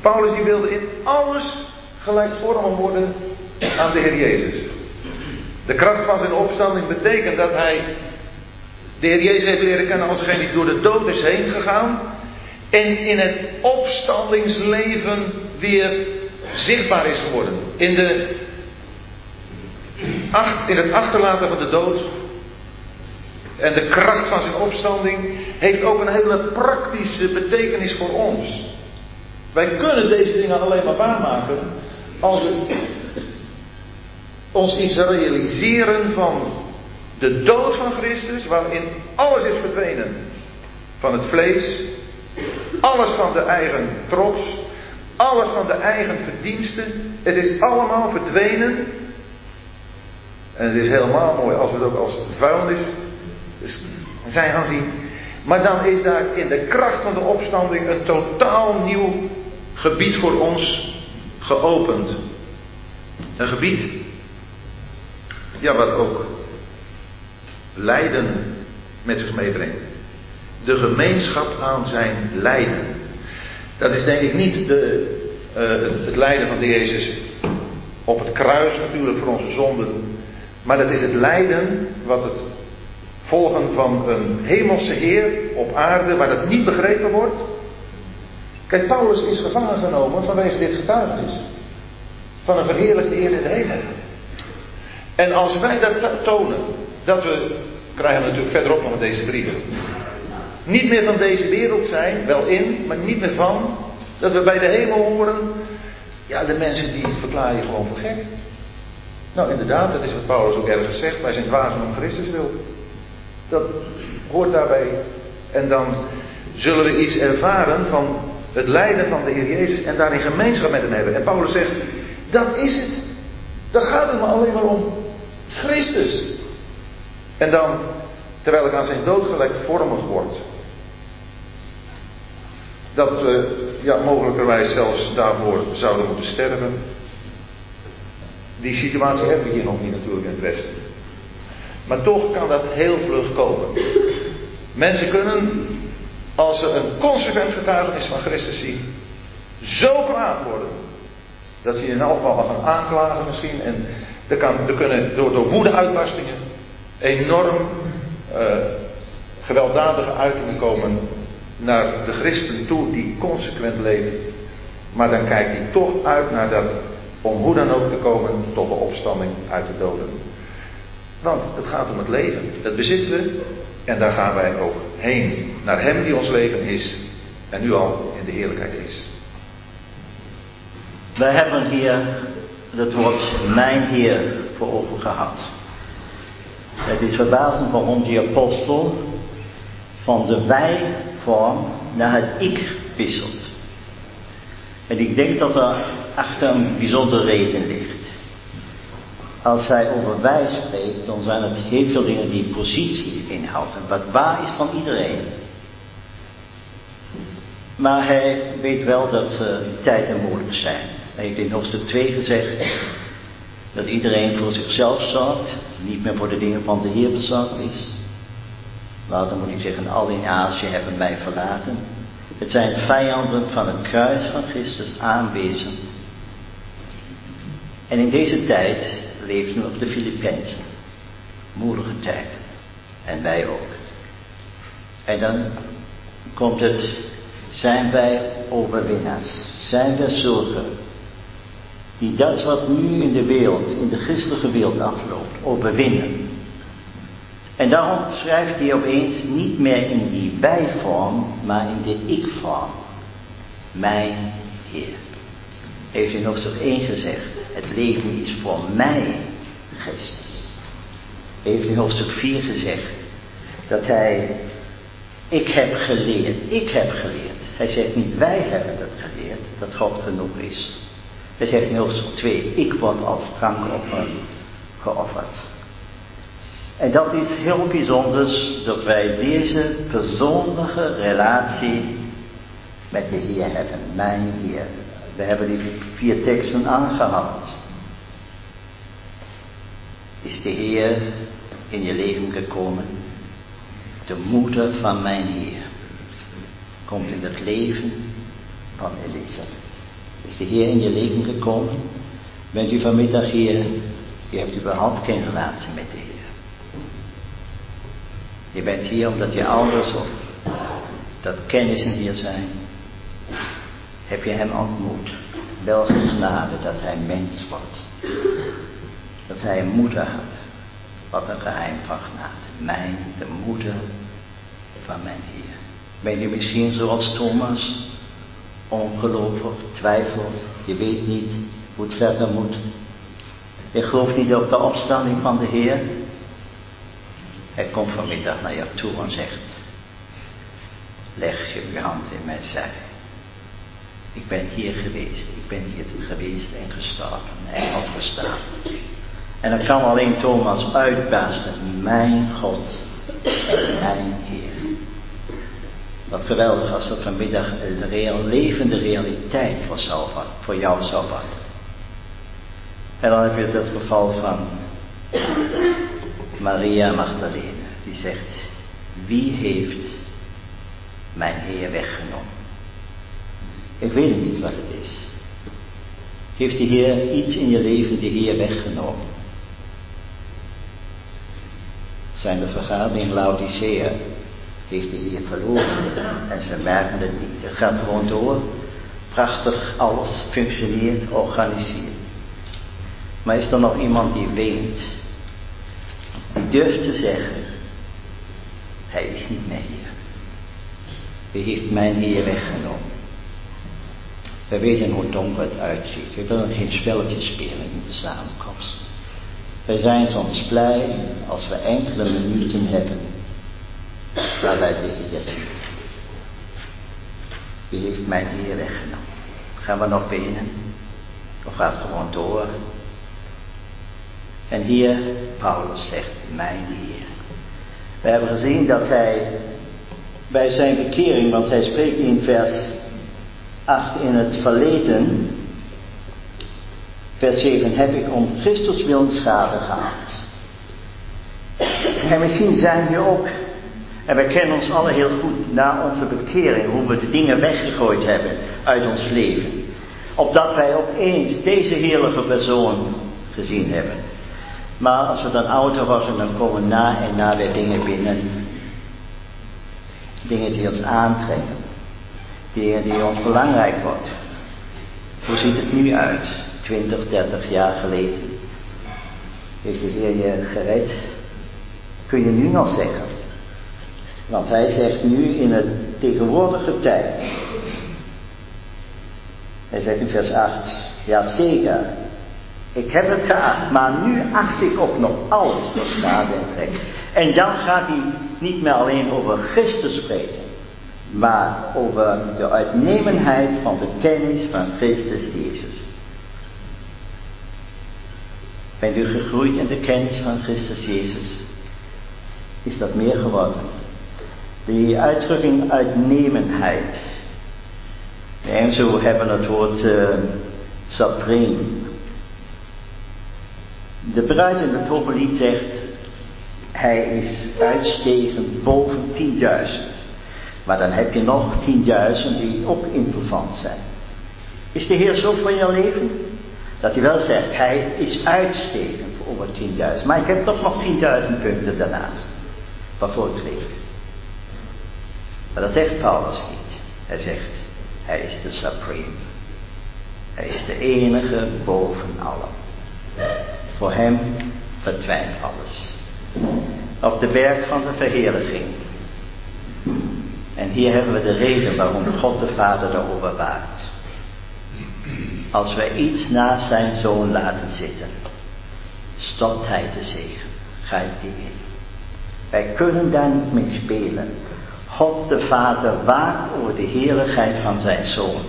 Paulus die wilde in alles gelijkvormig worden aan de Heer Jezus. De kracht van zijn opstanding betekent dat hij de Heer Jezus heeft leren kennen als degene die door de dood is heen gegaan. En in het opstandingsleven weer zichtbaar is geworden. In, de, in het achterlaten van de dood en de kracht van zijn opstanding heeft ook een hele praktische betekenis voor ons. Wij kunnen deze dingen alleen maar waarmaken als we ons iets realiseren van de dood van Christus, waarin alles is verdwenen van het vlees, alles van de eigen trots, alles van de eigen verdiensten. Het is allemaal verdwenen. En het is helemaal mooi als we het ook als vuilnis zijn gaan zien. Maar dan is daar in de kracht van de opstanding een totaal nieuw gebied voor ons geopend. Een gebied, ja, wat ook lijden met zich meebrengt. De gemeenschap aan zijn lijden. Dat is denk ik niet de, uh, het lijden van Jezus op het kruis natuurlijk voor onze zonden. Maar dat is het lijden wat het volgen van een hemelse Heer op aarde waar dat niet begrepen wordt. Kijk, Paulus is gevangen genomen vanwege dit getuigenis. Van een verheerlijkte Heer in de hemel. En als wij dat tonen, dat we, krijgen we natuurlijk verderop nog in deze brieven. Niet meer van deze wereld zijn, wel in, maar niet meer van. Dat we bij de hemel horen. Ja, de mensen die verklaren je gewoon voor gek. Nou, inderdaad, dat is wat Paulus ook ergens zegt. Wij zijn dwazen om Christus wil. Dat hoort daarbij. En dan zullen we iets ervaren van het lijden van de Heer Jezus en daarin gemeenschap met hem hebben. En Paulus zegt, dat is het. Dan gaat het me alleen maar om Christus. En dan terwijl ik aan zijn dood gelijkvormig word. Dat we ja, mogelijkerwijs zelfs daarvoor zouden moeten sterven. Die situatie hebben we hier nog niet natuurlijk in het Westen. Maar toch kan dat heel vlug komen. Mensen kunnen, als ze een consequent getuigenis van Christus zien, zo kwaad worden. Dat ze in elk geval gaan aanklagen misschien. En er, kan, kunnen door, door woede-uitbarstingen enorm uh, gewelddadige uitingen komen naar de christen toe die consequent leeft. Maar dan kijkt hij toch uit naar dat, om hoe dan ook te komen tot de opstanding uit de doden. Want het gaat om het leven. Dat bezitten we en daar gaan wij ook heen. Naar Hem die ons leven is en nu al in de heerlijkheid is. Wij hebben hier het woord mijn Heer voor ogen gehad. Het is verbazend waarom die apostel van de wij-vorm naar het ik wisselt. En ik denk dat er achter een bijzondere reden ligt. Als hij over wij spreekt, dan zijn het heel veel dingen die positie inhouden. Wat waar is van iedereen. Maar hij weet wel dat uh, tijden moeilijk zijn. Hij heeft in hoofdstuk 2 gezegd dat iedereen voor zichzelf zorgt, niet meer voor de dingen van de Heer bezorgd is. Later moet ik zeggen, al in Azië hebben mij verlaten. Het zijn vijanden van het kruis van Christus aanwezig. En in deze tijd leven nog de Filipijnsen. Moeilijke tijd. En wij ook. En dan komt het, zijn wij overwinnaars? Zijn wij zorgen die dat wat nu in de wereld, in de christelijke wereld afloopt, overwinnen. En daarom schrijft hij opeens niet meer in die wij-vorm, maar in de ik-vorm. Mijn Heer. Heeft in hoofdstuk 1 gezegd, het leven is voor mij Christus. Heeft in hoofdstuk 4 gezegd dat hij, ik heb geleerd, ik heb geleerd. Hij zegt niet wij hebben dat geleerd, dat God genoeg is. Hij zegt in hoofdstuk 2, ik word als drankoffer geofferd. En dat is heel bijzonders dat wij deze persoonlijke relatie met de Heer hebben, mijn Heer. We hebben die vier teksten aangehaald. Is de Heer in je leven gekomen? De moeder van mijn Heer komt in het leven van Elisabeth. Is de Heer in je leven gekomen? Bent u vanmiddag hier? Je hebt überhaupt geen relatie met de Heer. Je bent hier omdat je ouders of dat kennissen hier zijn. Heb je hem ontmoet? Wel genade dat hij mens wordt. Dat hij een moeder had. Wat een geheim van genade. Mijn, de moeder van mijn Heer. Ben je misschien zoals Thomas? Ongelovig, twijfelt, je weet niet hoe het verder moet. Je gelooft niet op de opstanding van de Heer. Hij komt vanmiddag naar jou toe en zegt, leg je hand in mijn zij. Ik ben hier geweest, ik ben hier geweest en gestorven en opgestaan. En dan kan alleen Thomas uitbarsten, mijn God, mijn Heer. Wat geweldig als dat vanmiddag een reëel, levende realiteit voor, zou, voor jou zou worden. En dan heb je het geval van Maria Magdalene. Die zegt, wie heeft mijn Heer weggenomen? Ik weet niet wat het is. Heeft de Heer iets in je leven de Heer weggenomen? Zijn de vergadering in Laodicea heeft de Heer verloren. En ze merken het niet. Het gaat gewoon door. Prachtig, alles functioneert, organiseert. Maar is er nog iemand die weet, die durft te zeggen, hij is niet meer hier. Hij heeft mijn Heer weggenomen. We weten hoe donker het uitziet. We willen geen spelletjes spelen in de samenkomst. We zijn soms blij als we enkele minuten hebben waar wij de Heer zien. Wie heeft mijn Heer weggenomen? Gaan we nog benen? Of gaat het gewoon door? En hier, Paulus zegt, mijn Heer. We hebben gezien dat hij bij zijn bekering, want hij spreekt in vers 8 in het verleden, vers 7, heb ik om Christus wil schade gehad. En misschien zijn we ook, en wij kennen ons alle heel goed na onze bekering, hoe we de dingen weggegooid hebben uit ons leven. Opdat wij opeens deze heerlijke persoon gezien hebben. Maar als we dan ouder worden, dan komen na en na weer dingen binnen. Dingen die ons aantrekken. Dingen die ons belangrijk worden. Hoe ziet het nu uit? 20, 30 jaar geleden. Heeft de Heer je gered? Kun je nu nog zeggen. Want hij zegt nu in het tegenwoordige tijd. Hij zegt in vers 8. Ja zeker. Ik heb het geacht, maar nu acht ik ook nog alles voor schade en trek. En dan gaat hij niet meer alleen over Christus spreken, maar over de uitnemenheid van de kennis van Christus Jezus. Bent u gegroeid in de kennis van Christus Jezus? Is dat meer geworden? Die uitdrukking uitnemenheid. En zo hebben het woord uh, de bruid in het hopelied zegt, hij is uitstegend boven 10.000. Maar dan heb je nog 10.000 die ook interessant zijn. Is de Heer zo van jouw leven? Dat hij wel zegt, hij is uitstekend over 10.000. Maar ik heb toch nog 10.000 punten daarnaast. Waarvoor ik leef. Maar dat zegt Paulus niet. Hij zegt, hij is de supreme. Hij is de enige boven allen. Voor hem verdwijnt alles. Op de berg van de verheerlijking. En hier hebben we de reden waarom God de Vader daarover waakt. Als wij iets naast zijn zoon laten zitten, stopt hij te zegen. Grijpt die in. Wij kunnen daar niet mee spelen. God de Vader waakt over de heerlijkheid van zijn zoon,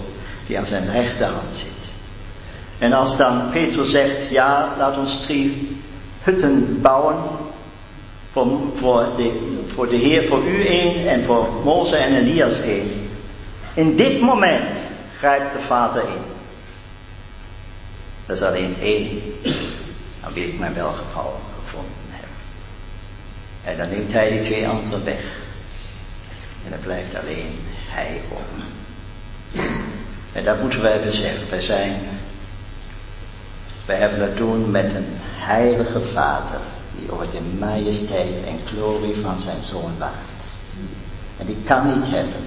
die aan zijn rechterhand zit. En als dan Petrus zegt, ja, laat ons drie hutten bouwen. Voor, de, voor de Heer, voor u één en voor Mozes en Elias één. In dit moment grijpt de Vader in. Dat is alleen één aan wie ik mijn welgevallen gevonden heb. En dan neemt hij die twee anderen weg. En dan blijft alleen hij over. En dat moeten wij beseffen. Wij zijn wij hebben het doen met een heilige Vader die over de majesteit en glorie van zijn Zoon waakt. En die kan niet hebben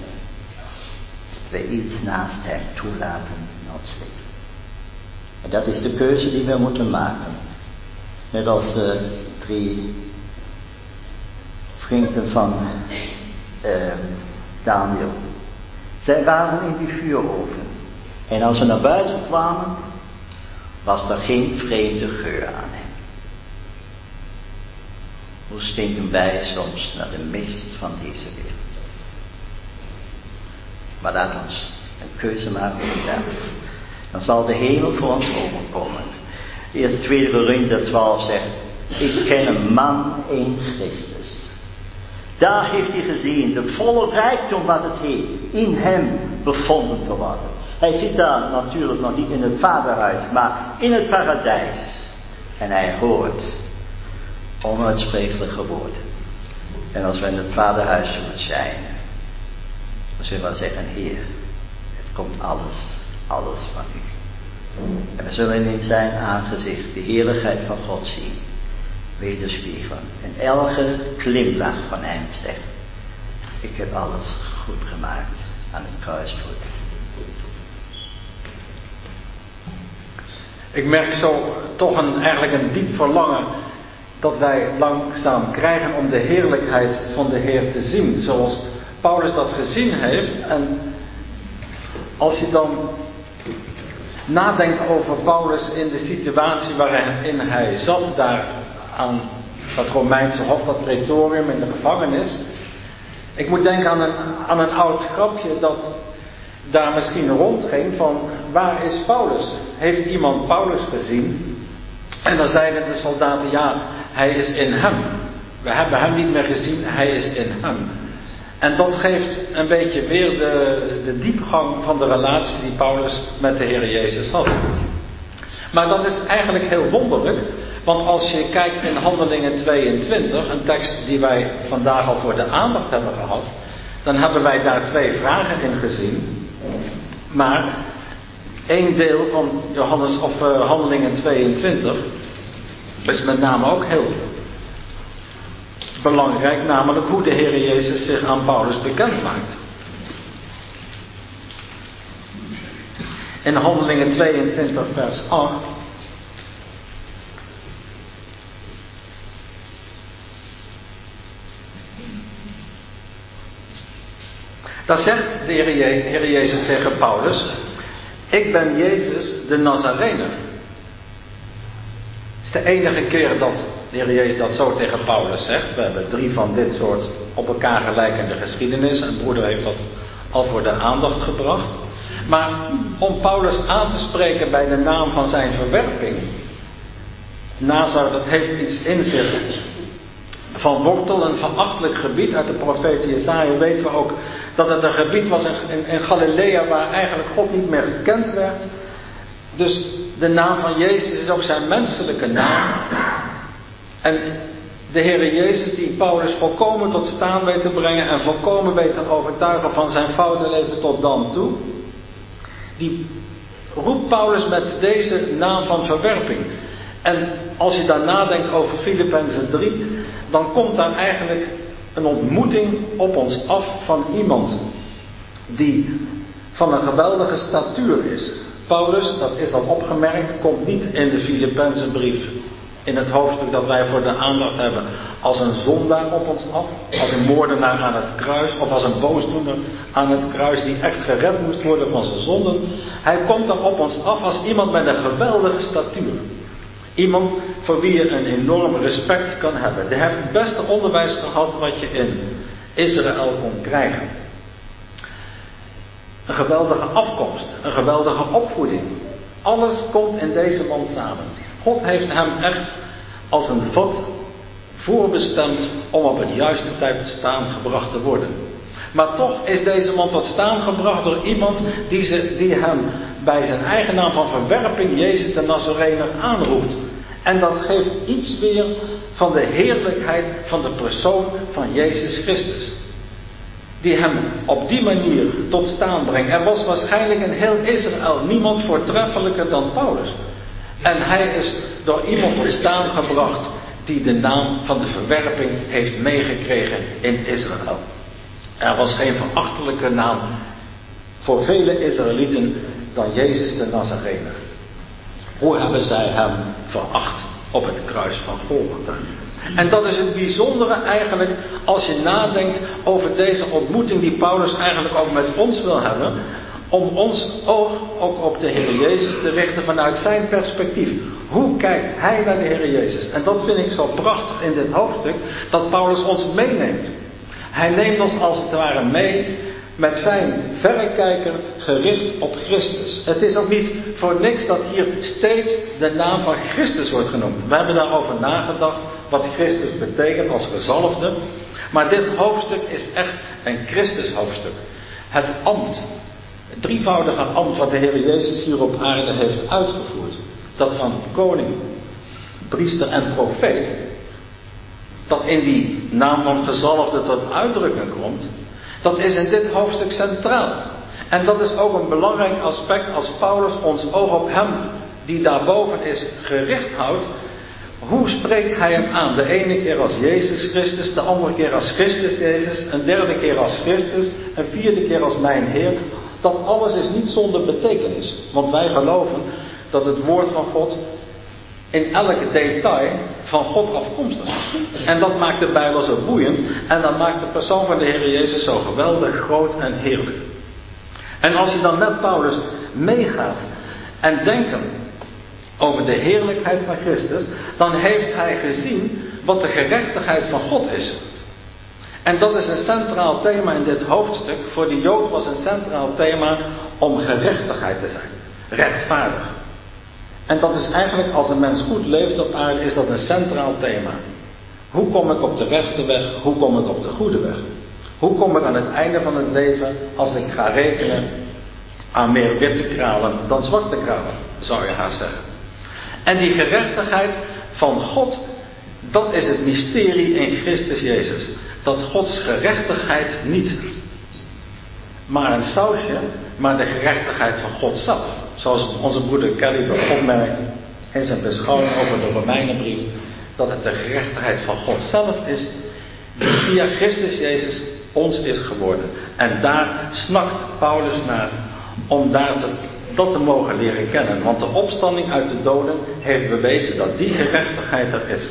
dat we iets naast hem toelaten in. En dat is de keuze die we moeten maken. Net als de drie vrienden van uh, Daniel. Zij waren in die vuuroven. En als ze naar buiten kwamen, was er geen vreemde geur aan hem. Hoe stinken wij soms naar de mist van deze wereld. Maar laat ons een keuze maken vandaag. Dan zal de hemel voor ons openkomen. Eerst 2 Korinther 12 zegt, ik ken een man in Christus. Daar heeft hij gezien de volle rijkdom wat het heet, in hem bevonden te worden. Hij zit daar natuurlijk nog niet in het vaderhuis, maar in het paradijs. En hij hoort onuitsprekelijke woorden. En als we in het vaderhuis zullen zijn, dan zullen we zeggen, Heer, het komt alles, alles van u. En we zullen in zijn aangezicht de heerlijkheid van God zien, wederspiegelen. En elke glimlach van hem zegt, ik heb alles goed gemaakt aan het kruisvoet. Ik merk zo toch een, eigenlijk een diep verlangen dat wij langzaam krijgen om de heerlijkheid van de Heer te zien. Zoals Paulus dat gezien heeft. En als je dan nadenkt over Paulus in de situatie waarin hij zat, daar aan dat Romeinse hof, dat praetorium in de gevangenis. Ik moet denken aan een, aan een oud grapje dat daar misschien rondging van waar is Paulus? Heeft iemand Paulus gezien? En dan zeiden de soldaten ja, hij is in hem. We hebben hem niet meer gezien, hij is in hem. En dat geeft een beetje weer de, de diepgang van de relatie die Paulus met de Heer Jezus had. Maar dat is eigenlijk heel wonderlijk, want als je kijkt in Handelingen 22, een tekst die wij vandaag al voor de aandacht hebben gehad, dan hebben wij daar twee vragen in gezien. Maar één deel van Johannes, of, uh, Handelingen 22 is met name ook heel belangrijk, namelijk hoe de Heer Jezus zich aan Paulus bekend maakt. In Handelingen 22, vers 8. Daar zegt de Heer Jezus tegen Paulus: Ik ben Jezus de Nazarener. Het is de enige keer dat de Heer Jezus dat zo tegen Paulus zegt. We hebben drie van dit soort op elkaar gelijkende geschiedenissen. En broeder heeft dat al voor de aandacht gebracht. Maar om Paulus aan te spreken bij de naam van zijn verwerping. Nazar, dat heeft iets in zich van wortel, een verachtelijk gebied. Uit de profeet Jesaja weten we ook dat het een gebied was in, Galilea waar eigenlijk God niet meer gekend werd. Dus de naam van Jezus is ook zijn menselijke naam. En de Heer Jezus die Paulus volkomen tot staan weet te brengen en volkomen weet te overtuigen van zijn foute leven tot dan toe. Die roept Paulus met deze naam van verwerping. En als je daar nadenkt over Filippenzen 3, dan komt daar eigenlijk een ontmoeting op ons af van iemand die van een geweldige statuur is. Paulus, dat is al opgemerkt, komt niet in de Filippense brief in het hoofdstuk dat wij voor de aandacht hebben als een zondaar op ons af, als een moordenaar aan het kruis of als een boosdoener aan het kruis die echt gered moest worden van zijn zonden. Hij komt dan op ons af als iemand met een geweldige statuur. Iemand voor wie je een enorm respect kan hebben. Die heeft het beste onderwijs gehad wat je in Israël kon krijgen. Een geweldige afkomst, een geweldige opvoeding. Alles komt in deze man samen. God heeft hem echt als een vat voorbestemd om op het juiste tijd staan gebracht te worden. Maar toch is deze man tot staan gebracht door iemand die, ze, die hem bij zijn eigen naam van verwerping Jezus de Nazarener aanroept. En dat geeft iets weer van de heerlijkheid van de persoon van Jezus Christus. Die hem op die manier tot staan brengt. Er was waarschijnlijk in heel Israël niemand voortreffelijker dan Paulus. En hij is door iemand tot staan gebracht die de naam van de verwerping heeft meegekregen in Israël. Er was geen verachtelijke naam voor vele Israëlieten dan Jezus de Nazarener. Hoe hebben zij hem veracht op het kruis van Golgotha? En dat is het bijzondere eigenlijk als je nadenkt over deze ontmoeting die Paulus eigenlijk ook met ons wil hebben. Om ons oog ook op de Heer Jezus te richten vanuit zijn perspectief. Hoe kijkt hij naar de Heer Jezus? En dat vind ik zo prachtig in dit hoofdstuk, dat Paulus ons meeneemt. Hij neemt ons als het ware mee met zijn verrekijker gericht op Christus. Het is ook niet voor niks dat hier steeds de naam van Christus wordt genoemd. We hebben daarover nagedacht wat Christus betekent als gezalfde. Maar dit hoofdstuk is echt een Christus hoofdstuk. Het ambt, het drievoudige ambt wat de Heer Jezus hier op aarde heeft uitgevoerd. Dat van koning, priester en profeet. Dat in die naam van gezalfde tot uitdrukking komt. Dat is in dit hoofdstuk centraal. En dat is ook een belangrijk aspect als Paulus ons oog op hem, die daarboven is, gericht houdt. Hoe spreekt hij hem aan? De ene keer als Jezus Christus, de andere keer als Christus Jezus, een derde keer als Christus, een vierde keer als mijn Heer. Dat alles is niet zonder betekenis. Want wij geloven dat het woord van God in elk detail van God afkomstig. En dat maakt de Bijbel zo boeiend en dat maakt de persoon van de Heer Jezus zo geweldig groot en heerlijk. En als je dan met Paulus meegaat en denken over de heerlijkheid van Christus, dan heeft hij gezien wat de gerechtigheid van God is. En dat is een centraal thema in dit hoofdstuk. Voor de Jood was een centraal thema om gerechtigheid te zijn. Rechtvaardig. En dat is eigenlijk, als een mens goed leeft op aarde, is dat een centraal thema. Hoe kom ik op de rechte weg? Hoe kom ik op de goede weg? Hoe kom ik aan het einde van het leven als ik ga rekenen aan meer witte kralen dan zwarte kralen, zou je haast zeggen. En die gerechtigheid van God, dat is het mysterie in Christus Jezus. Dat Gods gerechtigheid niet maar een sausje, maar de gerechtigheid van God zelf. Zoals onze broeder Kelly opmerkt in zijn beschouwing over de Romeinenbrief, dat het de gerechtigheid van God zelf is, die via Christus Jezus ons is geworden. En daar snakt Paulus naar om daar te, dat te mogen leren kennen. Want de opstanding uit de doden heeft bewezen dat die gerechtigheid er is.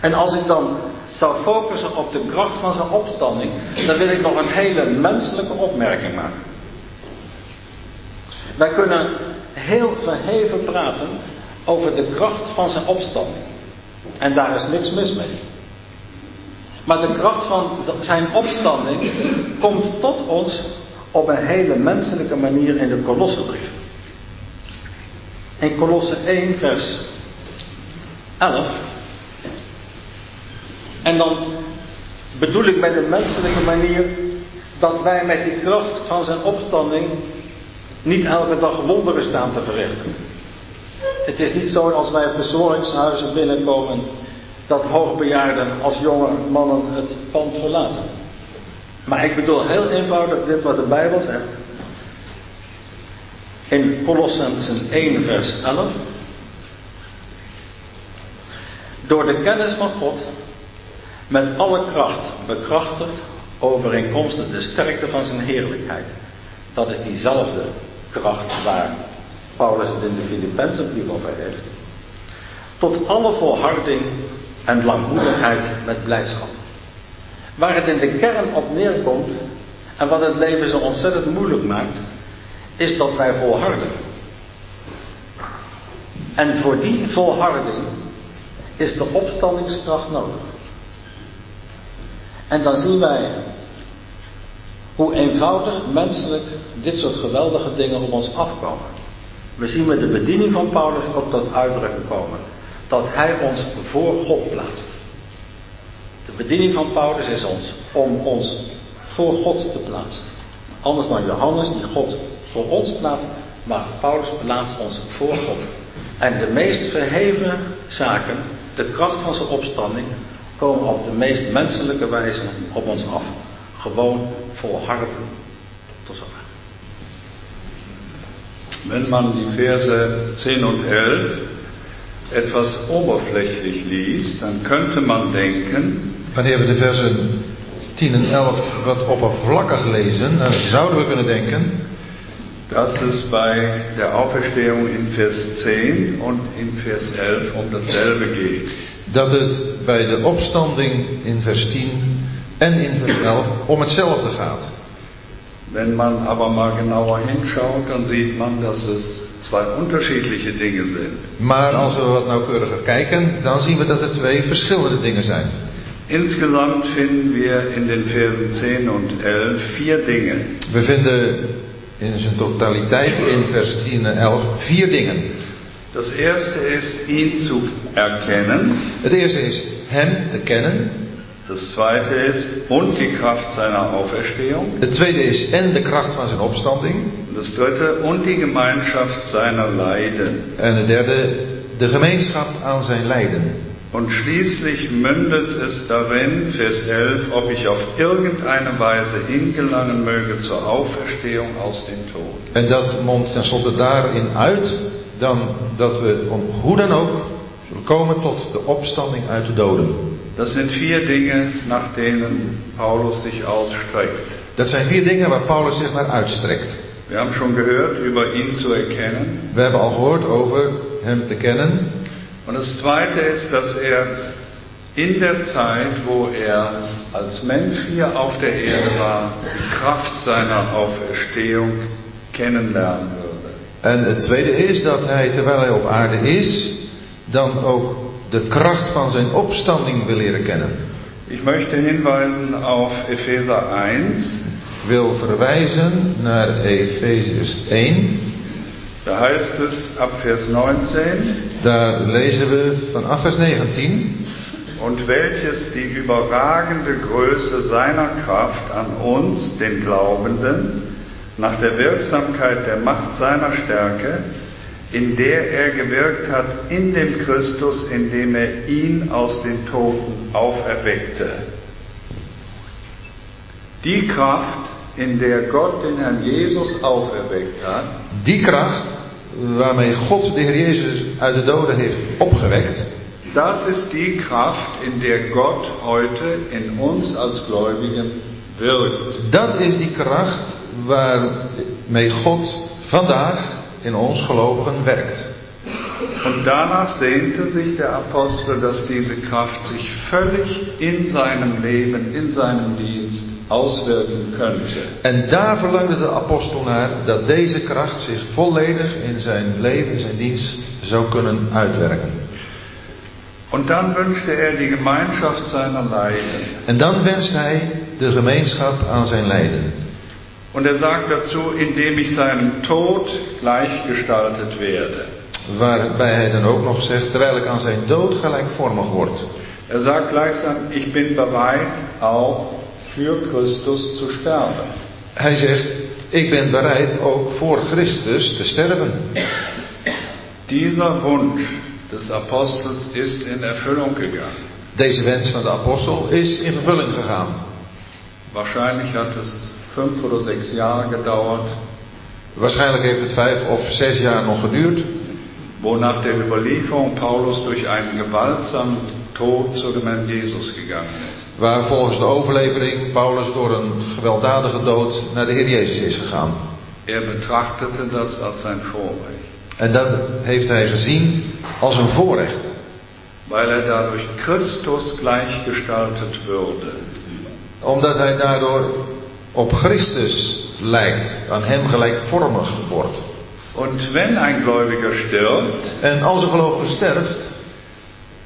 En als ik dan zou focussen op de kracht van zijn opstanding, dan wil ik nog een hele menselijke opmerking maken. Wij kunnen heel verheven praten over de kracht van zijn opstanding. En daar is niks mis mee. Maar de kracht van zijn opstanding komt tot ons op een hele menselijke manier in de Kolossenbrief. In Kolosse 1, vers 11. En dan bedoel ik met een menselijke manier dat wij met die kracht van zijn opstanding niet elke dag wonderen staan te verrichten. Het is niet zo als wij verzorgingshuizen binnenkomen dat hoogbejaarden als jonge mannen het pand verlaten. Maar ik bedoel heel eenvoudig dit wat de Bijbel zegt. In Colossensen 1 vers 11. Door de kennis van God met alle kracht bekrachtigd overeenkomstig de sterkte van zijn heerlijkheid. Dat is diezelfde kracht waar Paulus het in de Filippenzenbrief over heeft. Tot alle volharding en langmoedigheid met blijdschap. Waar het in de kern op neerkomt en wat het leven zo ontzettend moeilijk maakt, is dat wij volharden. En voor die volharding is de opstandingskracht nodig. En dan zien wij hoe eenvoudig menselijk dit soort geweldige dingen op ons afkomen. We zien met de bediening van Paulus ook tot uitdrukking komen dat hij ons voor God plaatst. De bediening van Paulus is ons om ons voor God te plaatsen. Anders dan Johannes die God voor ons plaatst, maar Paulus plaatst ons voor God. En de meest verheven zaken, de kracht van zijn opstanding, komen op de meest menselijke wijze op ons af. Gewoon volharden. Tot zover. Wenn man die Verse 10 und 11 etwas oberflächlich liest, dann könnte man denken, Wanneer we de versen 10 en 11 wat oppervlakkig lezen, dan zouden we kunnen denken dass es bei der Auferstehung in Vers 10 und in Vers 11 um dasselbe geht. dat het bij de opstanding in vers 10 en in vers 11 om hetzelfde gaat. Wenn man aber mal genauer hinschaut, dann sieht man, dass es zwei unterschiedliche Dinge sind. Maar als we wat nauwkeuriger kijken, dan zien we dat het twee verschillende dingen zijn. Insgesamt finden wir in den Versen 10 und 11 vier Dinge. We vinden in zijn totaliteit in vers 10 en 11 vier dingen. Das erste ist, ihn zu erkennen. Het eerste is hem te kennen. Das zweite ist, und die Kraft seiner Auferstehung. Het tweede is en de kracht van zijn opstanding. Das dritte, und die Gemeinschaft seiner Leiden. En het derde, de gemeenschap aan zijn lijden. Und schließlich mündet es darin, Vers 11, ob ich auf irgendeine Weise hingelangen möge zur Auferstehung aus den Toten. En dat mondt tenslotte daarin uit dan dat we om hoe dan ook zullen komen tot de opstanding uit de doden. Das sind vier Dinge, nach denen Paulus sich ausstreckt. Dat zijn vier dingen waar Paulus zich naar uitstrekt. Wir haben schon gehört, über ihn zu erkennen. We hebben al gehoord over hem te kennen. Und das Zweite ist, dass er in der Zeit, wo er als Mensch hier auf der Erde war, die Kraft seiner Auferstehung kennenlernen würde. En het tweede is dat hij, terwijl hij op aarde is, dan ook de kracht van zijn opstanding wil leren kennen. Ich möchte hinweisen auf Epheser 1. Ik wil verwijzen naar Efeziërs 1. Da heißt es ab Vers 19, Daar lezen we vanaf vers 19. und welches die überragende Größe seiner Kraft an uns, den Glaubenden, nach der Wirksamkeit der Macht seiner Stärke, in der er gewirkt hat in dem Christus, indem er ihn aus den Toten auferweckte. Die Kraft, in der Gott den Herrn Jesus auferweckt hat, Die kracht waarmee God de Heer Jezus uit de doden heeft opgewekt, das ist die Kraft, in der Gott heute in uns als Gläubigen wirkt. dat is die kracht waarmee God vandaag in ons gelovigen werkt. Und danach sehnte sich der Apostel, dass diese Kraft sich völlig in seinem Leben, in seinem Dienst auswirken könnte. En daar verlangde de apostel naar dat deze kracht zich volledig in zijn leven, in zijn dienst zou kunnen uitwerken. Und dann wünschte er die Gemeinschaft seiner Leiden. En dan wenst hij de gemeenschap aan zijn lijden. Und er sagt dazu, indem ich seinem Tod gleichgestaltet werde. Waarbij hij dan ook nog zegt, terwijl ik aan zijn dood gelijkvormig word. Er sagt gleichsam, ich bin bereit, auch für Christus zu sterben. Hij zegt, ik ben bereid ook voor Christus te sterven. Dieser Wunsch des Apostels ist in Erfüllung gegangen. Deze wens van de apostel is in vervulling gegaan. Wahrscheinlich hat es fünf oder sechs Jahre gedauert, Waarschijnlijk heeft het vijf of zes jaar nog geduurd. Der Überlieferung Paulus durch einen gewaltsamen Tod zu dem Herrn Jesus gegangen ist. Waar volgens de overlevering Paulus door een gewelddadige dood naar de Heer Jezus is gegaan. Er betrachtete das als sein Vorrecht, En dat heeft hij gezien als een voorrecht. weil er dadurch Christus gleichgestaltet würde. Omdat hij daardoor op Christus lijkt, aan hem gelijkvormig wordt. Und wenn ein Gläubiger stirbt, En als een gelovige sterft,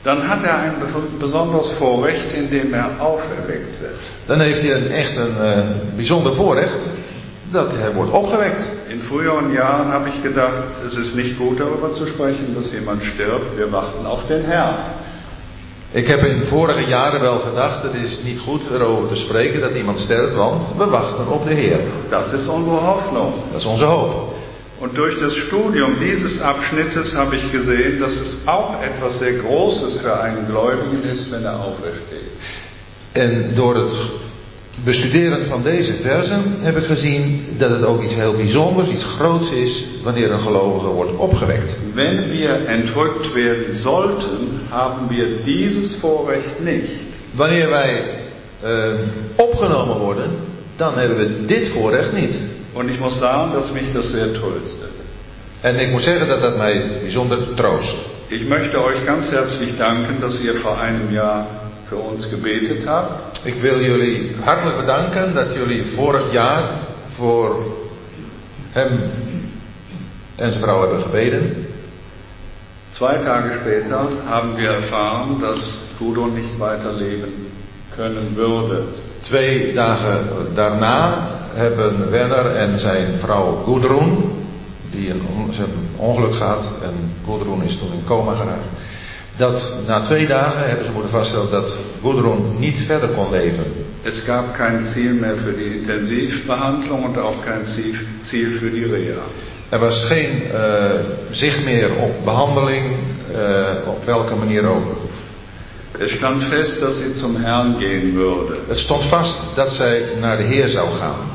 dann hat er ein besonderes Vorrecht, indem er auferweckt wird. dan heeft hij een, echt een eh, bijzonder voorrecht dat hij wordt opgewekt. In früheren Jahren habe ich gedacht, es ist nicht gut darüber zu sprechen, dass jemand stirbt. Wir warten auf den Herrn. Ik heb in vorige jaren wel gedacht, het is niet goed erover te spreken dat iemand sterft, want we wachten op de Heer. Das ist unsere Hoffnung. Dat is onze hoop. Und durch das Studium dieses Abschnittes habe ich gesehen, dass es auch etwas sehr Großes für einen Gläubigen ist, wenn er aufersteht. En door het bestuderen van deze versen heb ik gezien dat het ook iets heel bijzonders, iets groots is wanneer een gelovige wordt opgewekt. Wenn wir entrückt werden sollten, haben wir dieses Vorrecht nicht. Wanneer wij eh, opgenomen worden, dan hebben we dit voorrecht niet. Und ich muss sagen, dass mich das sehr tröstet. En ik moet zeggen dat dat mij bijzonder troost. Ich möchte euch ganz herzlich danken, dass ihr vor einem Jahr für uns gebetet habt. Ik wil jullie hartelijk bedanken dat jullie vorig jaar voor hem en zijn vrouw hebben gebeden. Zwei Tage später haben wir erfahren, dass Gudrun nicht weiterleben können würde. Twee dagen daarna hebben Werner en zijn vrouw Gudrun, die een, ongeluk gehad en Gudrun is toen in coma geraakt. Dat na twee dagen hebben ze moeten vaststellen dat Gudrun niet verder kon leven. Es gab kein Ziel mehr für die Intensivbehandlung und auch kein Ziel Ziel für die Reha. Er was geen eh, zicht meer op behandeling, eh, op welke manier ook. Es stand fest, dass sie zum Herrn gehen würde. Het stond vast dat zij naar de Heer zou gaan.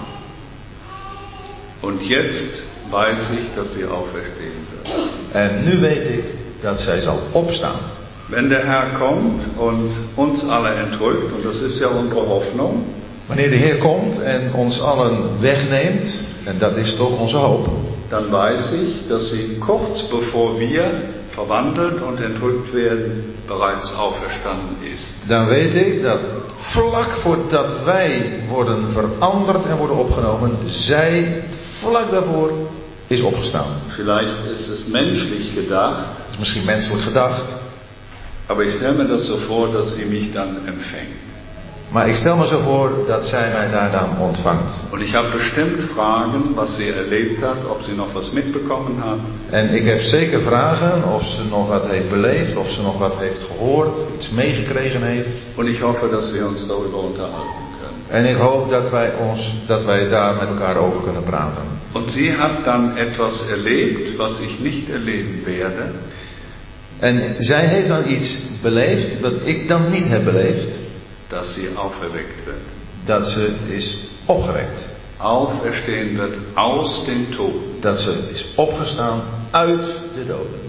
Und jetzt weiß ich, dass sie auferstehen wird. En nu weet ik dat zij zal opstaan. Wenn der Herr kommt und uns alle entrückt, und das ist ja unsere Hoffnung, Wanneer de Heer komt en ons allen wegneemt, en dat is toch onze hoop, dann weiß ich, dass sie kurz bevor wir verwandelt und entrückt werden, bereits auferstanden ist. dan weet ik dat vlak voordat wij worden veranderd en worden opgenomen, zij vlak daarvoor is opgestaan. Vielleicht ist es menschlich gedacht, is misschien menselijk gedacht, aber ich stelle mir das so vor, dass sie mich dann empfängt. Maar ik stel me zo voor dat zij mij daar dan ontvangt. Und ich habe bestimmt Fragen, was sie erlebt hat, ob sie noch was mitbekommen hat. En ik heb zeker vragen of ze nog wat heeft beleefd, of ze nog wat heeft gehoord, iets meegekregen heeft. Und ich hoffe, dass wir uns darüber unterhalten können. En ik hoop dat wij, ons, dat wij daar met elkaar over kunnen praten. Und sie hat dann etwas erlebt, was ich nicht erleben werde. En zij heeft dan iets beleefd wat ik dan niet heb beleefd. Dass sie auferweckt wird. Dat ze is opgewekt. Auferstehen wird aus den Toten. Dat ze is opgestaan uit de doden.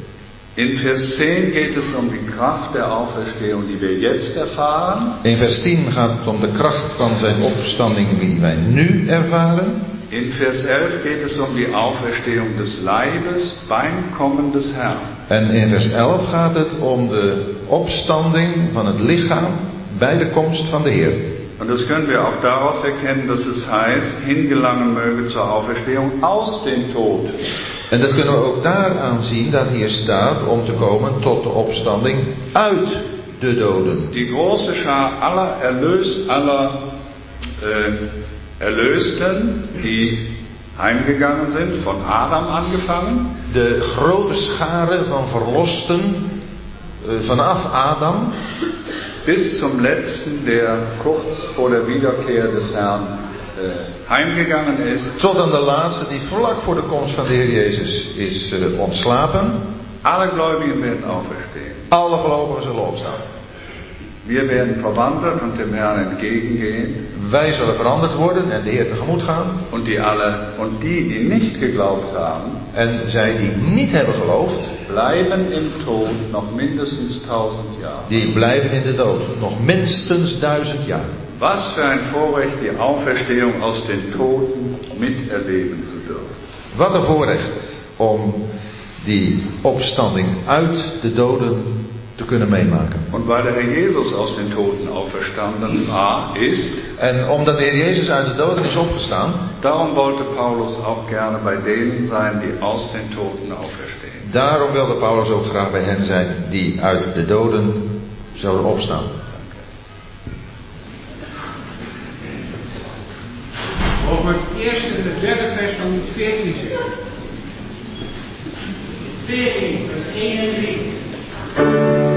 In Vers 10 geht es um die Kraft der Auferstehung, die wir jetzt erfahren. In vers 10 gaat het om de kracht van zijn opstanding die wij nu ervaren. In Vers 11 geht es um die Auferstehung des Leibes beim Kommen des Herrn. En in vers 11 gaat het om de opstanding van het lichaam bij de komst van de Heer. Und das können wir auch daraus erkennen, dass es heißt, hingelangen möge zur Auferstehung aus den Toten. En dat kunnen we ook daaraan zien dat hier staat om te komen tot de opstanding uit de doden. Die große Schar aller Erlös, aller äh, Erlösten, die heimgegangen sind, von Adam angefangen, De grote schare van verlosten eh, vanaf Adam bis zum letzten, der kurz vor der Wiederkehr des Herrn äh, heimgegangen ist. tot aan de laatste die vlak voor de komst van de Heer Jezus is eh, ontslapen. Alle Gläubigen werden auferstehen. Alle gelovigen zullen opstaan. Wir werden verwandelt und dem Herrn entgegengehen. Wij zullen veranderd worden en de Heer tegemoet gaan. Und die alle und die, die nicht geglaubt haben, En zij die niet hebben geloofd, bleiben im Tod noch mindestens tausend Jahre. die blijven in de dood. Nog minstens duizend jaar. Was für ein Vorrecht, die Auferstehung aus den Toten miterleben zu dürfen. Wat een voorrecht om die opstanding uit de doden te kunnen meemaken. Und weil der Herr Jesus aus den Toten auferstanden war, ist, En omdat de Heer Jezus uit de doden is opgestaan, darum wollte Paulus auch gerne bei denen sein, die aus den Toten auferstehen. daarom wilde Paulus ook graag bij hen zijn die uit de doden zouden opstaan. Over het eerste en het derde vers van het 14 zegt. 14, vers 1 en 3. Amen.